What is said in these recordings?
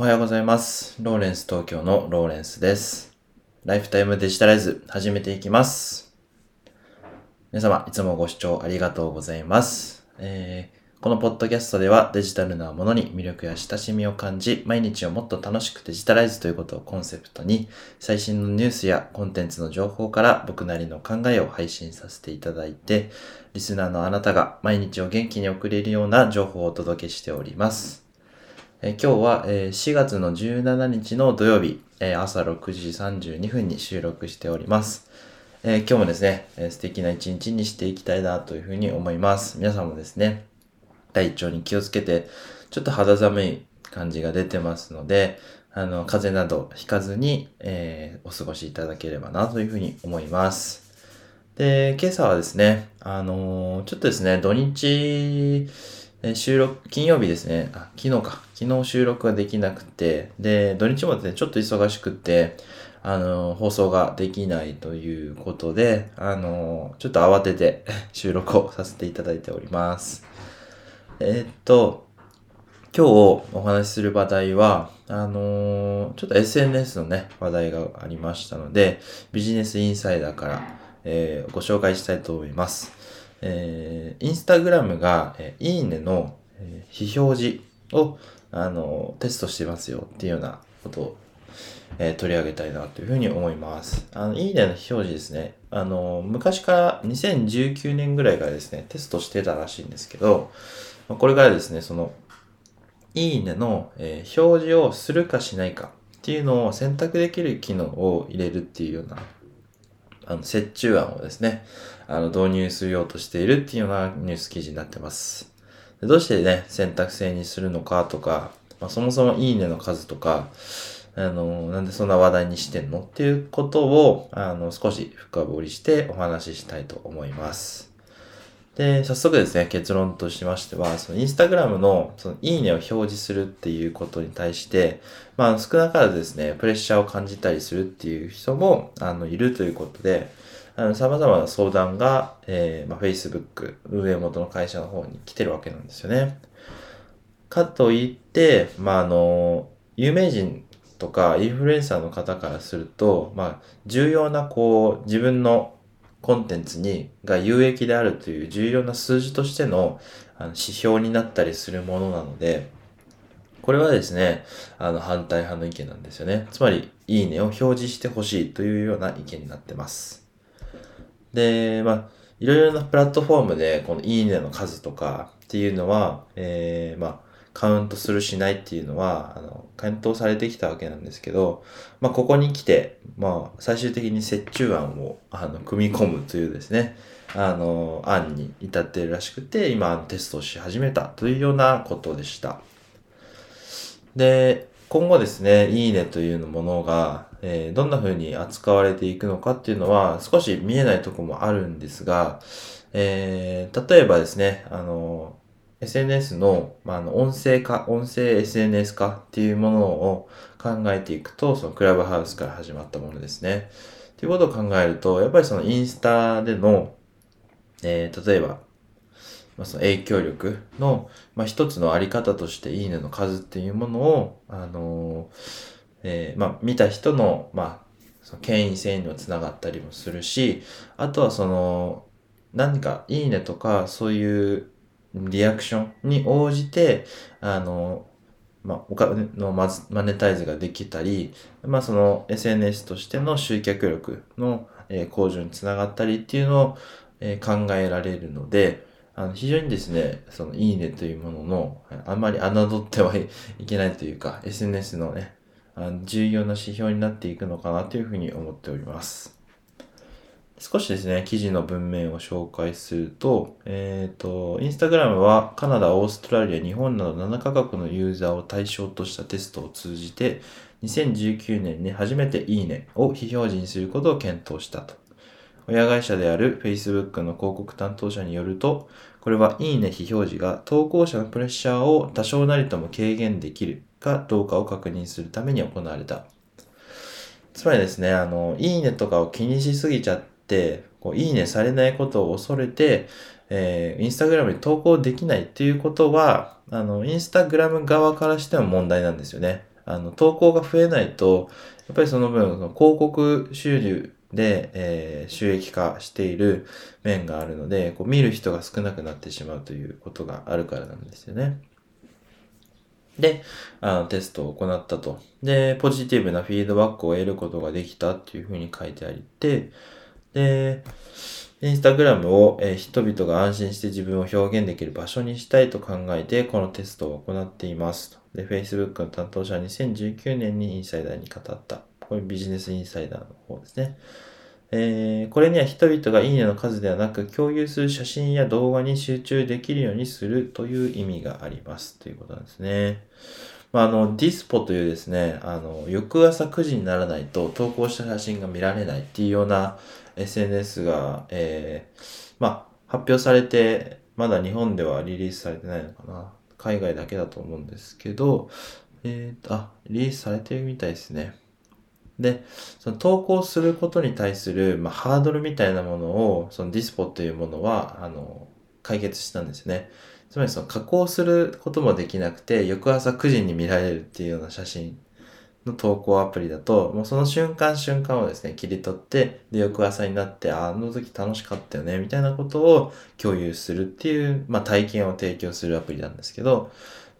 おはようございます。ローレンス東京のローレンスです。ライフタイムデジタライズ始めていきます。皆様、いつもご視聴ありがとうございます。えーこのポッドキャストではデジタルなものに魅力や親しみを感じ、毎日をもっと楽しくデジタライズということをコンセプトに、最新のニュースやコンテンツの情報から僕なりの考えを配信させていただいて、リスナーのあなたが毎日を元気に送れるような情報をお届けしております。え今日は、え4月の17日の土曜日、え朝6時32分に収録しております。え今日もですね、え素敵な一日にしていきたいなというふうに思います。皆さんもですね、体調に気をつけて、ちょっと肌寒い感じが出てますので、あの、風邪などひかずに、えーお過ごしいただければなというふうに思います。で、今朝はですね、あのーちょっとですね、土日、え収録、金曜日ですね、あ、昨日か、昨日収録ができなくて、で、土日もですね、ちょっと忙しくて、あの放送ができないということで、あのちょっと慌てて 収録をさせていただいております。えーっと、今日お話しする話題は、あのちょっと SNS のね、話題がありましたので、ビジネスインサイダーから、えーご紹介したいと思います。えーインスタグラムが、えーいいねの、えー非表示を、あのーテストしてますよっていうようなことを、えー取り上げたいなというふうに思います。あの、いいねの非表示ですね。あのー昔から2019年ぐらいからですね、テストしてたらしいんですけど、これからですね、その、いいねの、えー表示をするかしないかっていうのを選択できる機能を入れるっていうような、あの、折衷案をですね、あの、導入するようとしているっていうようなニュース記事になってます。でどうしてね、選択制にするのかとか、まあ、そもそもいいねの数とか、あの、なんでそんな話題にしてんのっていうことを、あの、少し深掘りしてお話ししたいと思います。で、早速ですね、結論としましては、そのインスタグラムの、そのいいねを表示するっていうことに対して、まあ、少なからずですね、プレッシャーを感じたりするっていう人も、あの、いるということで、あの、様々な相談が、えー、まあ、Facebook、運営元の会社の方に来てるわけなんですよね。かといって、まあ、あの、有名人とかインフルエンサーの方からすると、まあ、重要な、こう、自分のコンテンツに、が有益であるという重要な数字としてのあの指標になったりするものなので、これはですね、あの、反対派の意見なんですよね。つまり、いいねを表示してほしいというような意見になってます。で、まあ、いろいろなプラットフォームで、このいいねの数とかっていうのは、えー、まあ、カウントするしないっていうのは、あの、検討されてきたわけなんですけど、まあ、ここに来て、まあ、最終的に折衷案を、あの、組み込むというですね、あの、案に至っているらしくて、今、テストをし始めたというようなことでした。で、今後ですね、いいねというものが、えーどんな風に扱われていくのかっていうのは少し見えないとこもあるんですが、えー例えばですね、あの、SNS の,、まあ、の音声化、音声 SNS 化っていうものを考えていくと、そのクラブハウスから始まったものですね。ということを考えると、やっぱりそのインスタでの、えー例えば、まあ、その影響力の、まあ、一つのあり方としていいねの数っていうものを、あのーえーまあ、見た人の、まあ、その権威性にもつながったりもするし、あとはその、何かいいねとか、そういうリアクションに応じて、あの、まあ、お金のマズマネタイズができたり、まあ、その SNS としての集客力の、えー向上につながったりっていうのを、え考えられるので、あの非常にですね、そのいいねというものの、あんまり侮ってはいけないというか、SNS のね、あの重要な指標になっていくのかなというふうに思っております。少しですね、記事の文面を紹介すると、えっ、と、インスタグラムはカナダ、オーストラリア、日本など7カ国のユーザーを対象としたテストを通じて、2019年に初めていいねを非表示にすることを検討したと。親会社である Facebook の広告担当者によると、これはいいね非表示が投稿者のプレッシャーを多少なりとも軽減できるかどうかを確認するために行われた。つまりですね、あの、いいねとかを気にしすぎちゃって、こういいねされないことを恐れて、えー、インスタグラムに投稿できないっていうことは、あの、インスタグラム側からしても問題なんですよね。あの、投稿が増えないと、やっぱりその分、その広告収入で、えー、収益化している面があるので、こう見る人が少なくなってしまうということがあるからなんですよね。で、あのテストを行ったと。で、ポジティブなフィードバックを得ることができたっていうふうに書いてありて、で、インスタグラムを、えー、人々が安心して自分を表現できる場所にしたいと考えて、このテストを行っていますと。で、Facebook の担当者は2019年にインサイダーに語った。これビジネスインサイダーの方ですね。えー、これには人々がいいねの数ではなく共有する写真や動画に集中できるようにするという意味がありますということなんですね。まあ、あの、ディスポというですね、あの、翌朝9時にならないと投稿した写真が見られないっていうような SNS が、えー、まあ、発表されて、まだ日本ではリリースされてないのかな。海外だけだと思うんですけど、えっ、ー、と、あ、リリースされてるみたいですね。で、その投稿することに対する、まあ、ハードルみたいなものを、そのディスポっていうものは、あの、解決したんですね。つまりその加工することもできなくて、翌朝9時に見られるっていうような写真の投稿アプリだと、もうその瞬間瞬間をですね、切り取って、で、翌朝になって、あ、あの時楽しかったよね、みたいなことを共有するっていう、まあ、体験を提供するアプリなんですけど、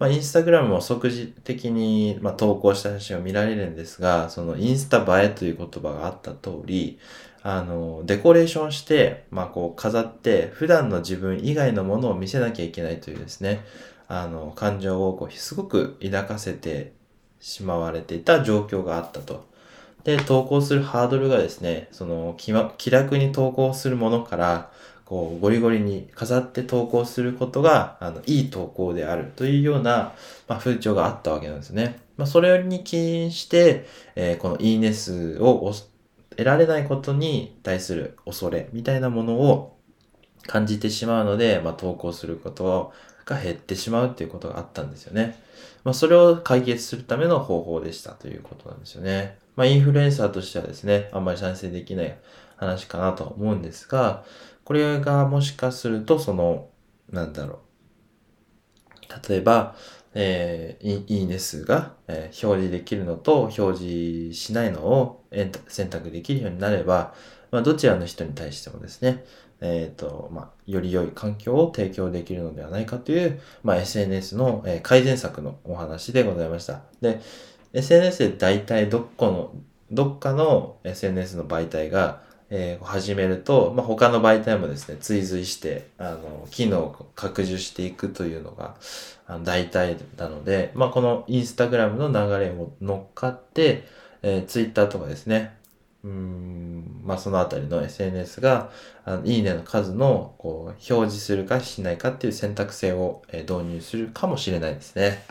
まあ、インスタグラムも即時的に、まあ、投稿した写真を見られるんですが、そのインスタ映えという言葉があった通り、あの、デコレーションして、まあ、こう飾って、普段の自分以外のものを見せなきゃいけないというですね、あの、感情をこう、すごく抱かせてしまわれていた状況があったと。で、投稿するハードルがですね、その気、気楽に投稿するものから、こう、ゴリゴリに飾って投稿することが、あの、いい投稿であるというような、まあ、風潮があったわけなんですね。まあ、それに起因して、えー、このいいね数を得られないことに対する恐れみたいなものを感じてしまうので、まあ、投稿することが減ってしまうっていうことがあったんですよね。まあ、それを解決するための方法でしたということなんですよね。まあ、インフルエンサーとしてはですね、あんまり賛成できない話かなと思うんですが、これがもしかすると、その、なんだろう。例えば、えー、いいね数が、えー、表示できるのと表示しないのを選択できるようになれば、まあ、どちらの人に対してもですね、えっ、ー、と、まあ、より良い環境を提供できるのではないかという、まあ、SNS の、えー、改善策のお話でございました。で、SNS で大体どっかの、どっかの SNS の媒体が、えー、始めると、まあ、他の媒体もですね、追随して、あの、機能を拡充していくというのが、あの大体なので、まあ、このインスタグラムの流れを乗っかって、えー、ツイッターとかですね、うん、まあ、そのあたりの SNS が、あのいいねの数の、こう、表示するかしないかっていう選択性を、えー、導入するかもしれないですね。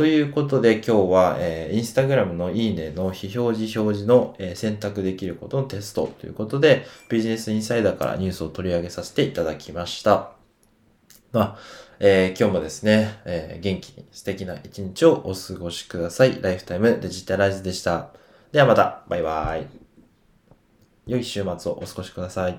ということで今日は、えー、インスタグラムのいいねの非表示表示の、えー、選択できることのテストということで、ビジネスインサイダーからニュースを取り上げさせていただきました。まあ、えー、今日もですね、えー、元気に素敵な一日をお過ごしください。ライフタイムデジタライズでした。ではまた、バイバイ。良い週末をお過ごしください。